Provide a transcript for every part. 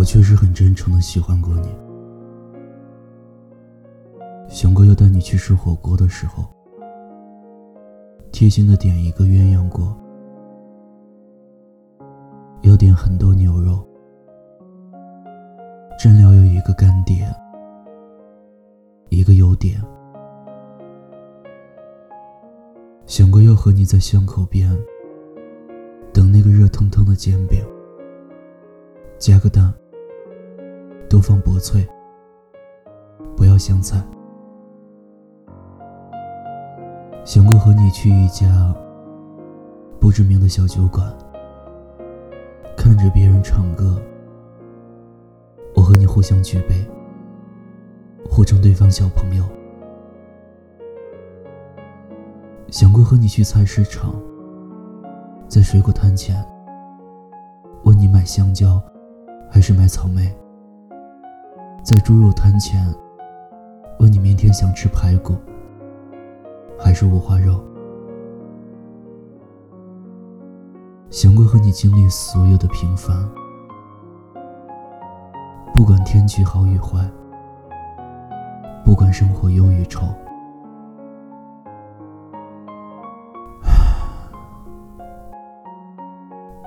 我确实很真诚的喜欢过你，想过要带你去吃火锅的时候，贴心的点一个鸳鸯锅，要点很多牛肉，蘸料有一个干碟，一个油碟，想过要和你在巷口边等那个热腾腾的煎饼，加个蛋。多放薄脆，不要香菜。想过和你去一家不知名的小酒馆，看着别人唱歌，我和你互相举杯，互称对方小朋友。想过和你去菜市场，在水果摊前，问你买香蕉还是买草莓。在猪肉摊前，问你明天想吃排骨还是五花肉？想过和你经历所有的平凡，不管天气好与坏，不管生活忧与愁。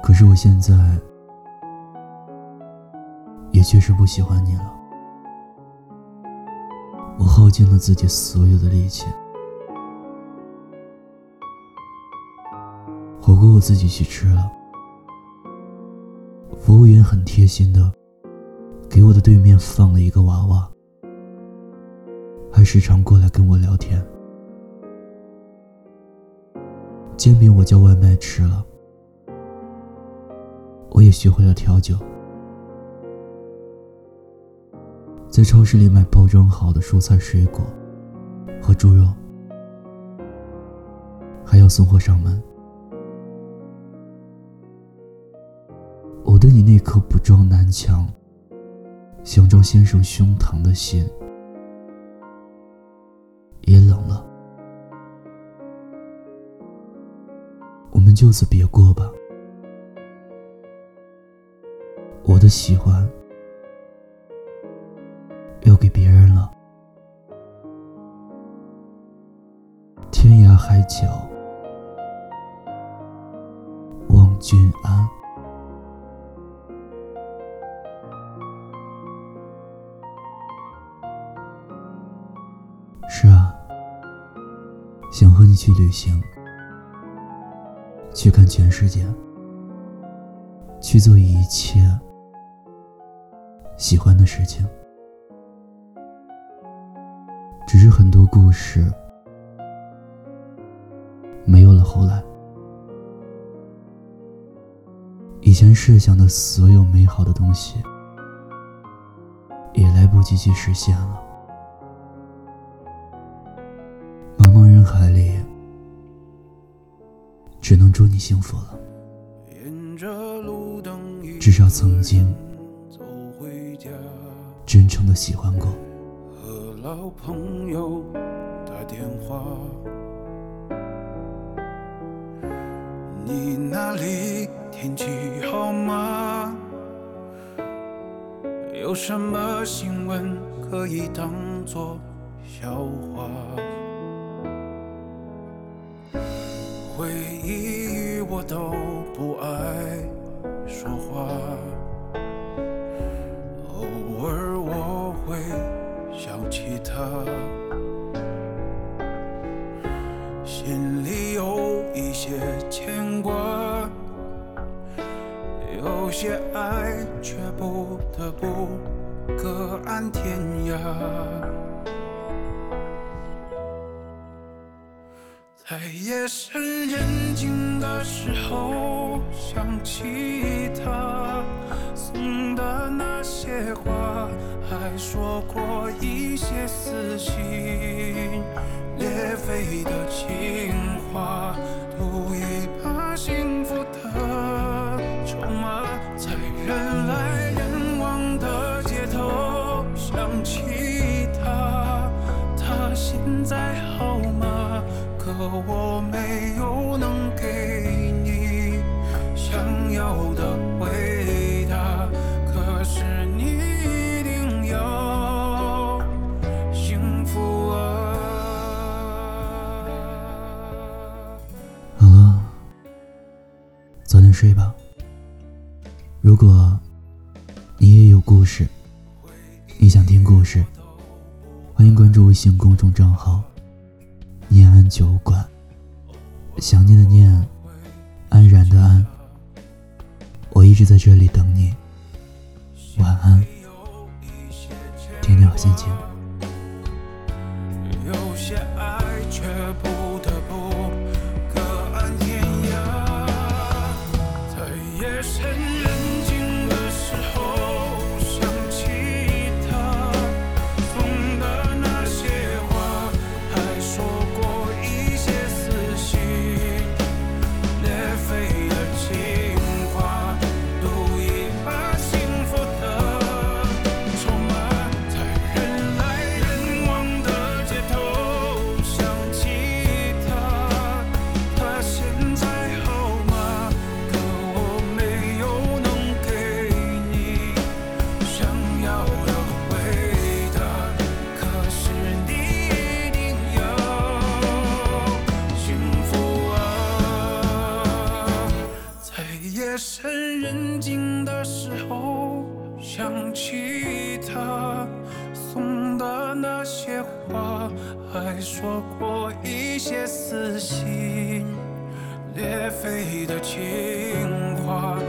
可是我现在也确实不喜欢你了。我耗尽了自己所有的力气，火锅我自己去吃了。服务员很贴心的给我的对面放了一个娃娃，还时常过来跟我聊天。煎饼我叫外卖吃了，我也学会了调酒。在超市里买包装好的蔬菜水果和猪肉，还要送货上门。我对你那颗不撞南墙，想撞先生胸膛的心，也冷了。我们就此别过吧。我的喜欢。留给别人了。天涯海角望君安。是啊，想和你去旅行，去看全世界，去做一切喜欢的事情。只是很多故事没有了后来，以前设想的所有美好的东西也来不及去实现了。茫茫人海里，只能祝你幸福了。至少曾经真诚的喜欢过。老朋友打电话，你那里天气好吗？有什么新闻可以当作笑话？回忆我都不爱说话。想起他，心里有一些牵挂，有些爱却不得不各安天涯。在夜深人静的时候，想起他些话。还说过一些撕心裂肺的情话，赌一早点睡吧。如果你也有故事，你想听故事，欢迎关注微信公众账号“念安酒馆”。想念的念，安然的安。我一直在这里等你。晚安，天天好心情。有些爱却不还说过一些撕心裂肺的情话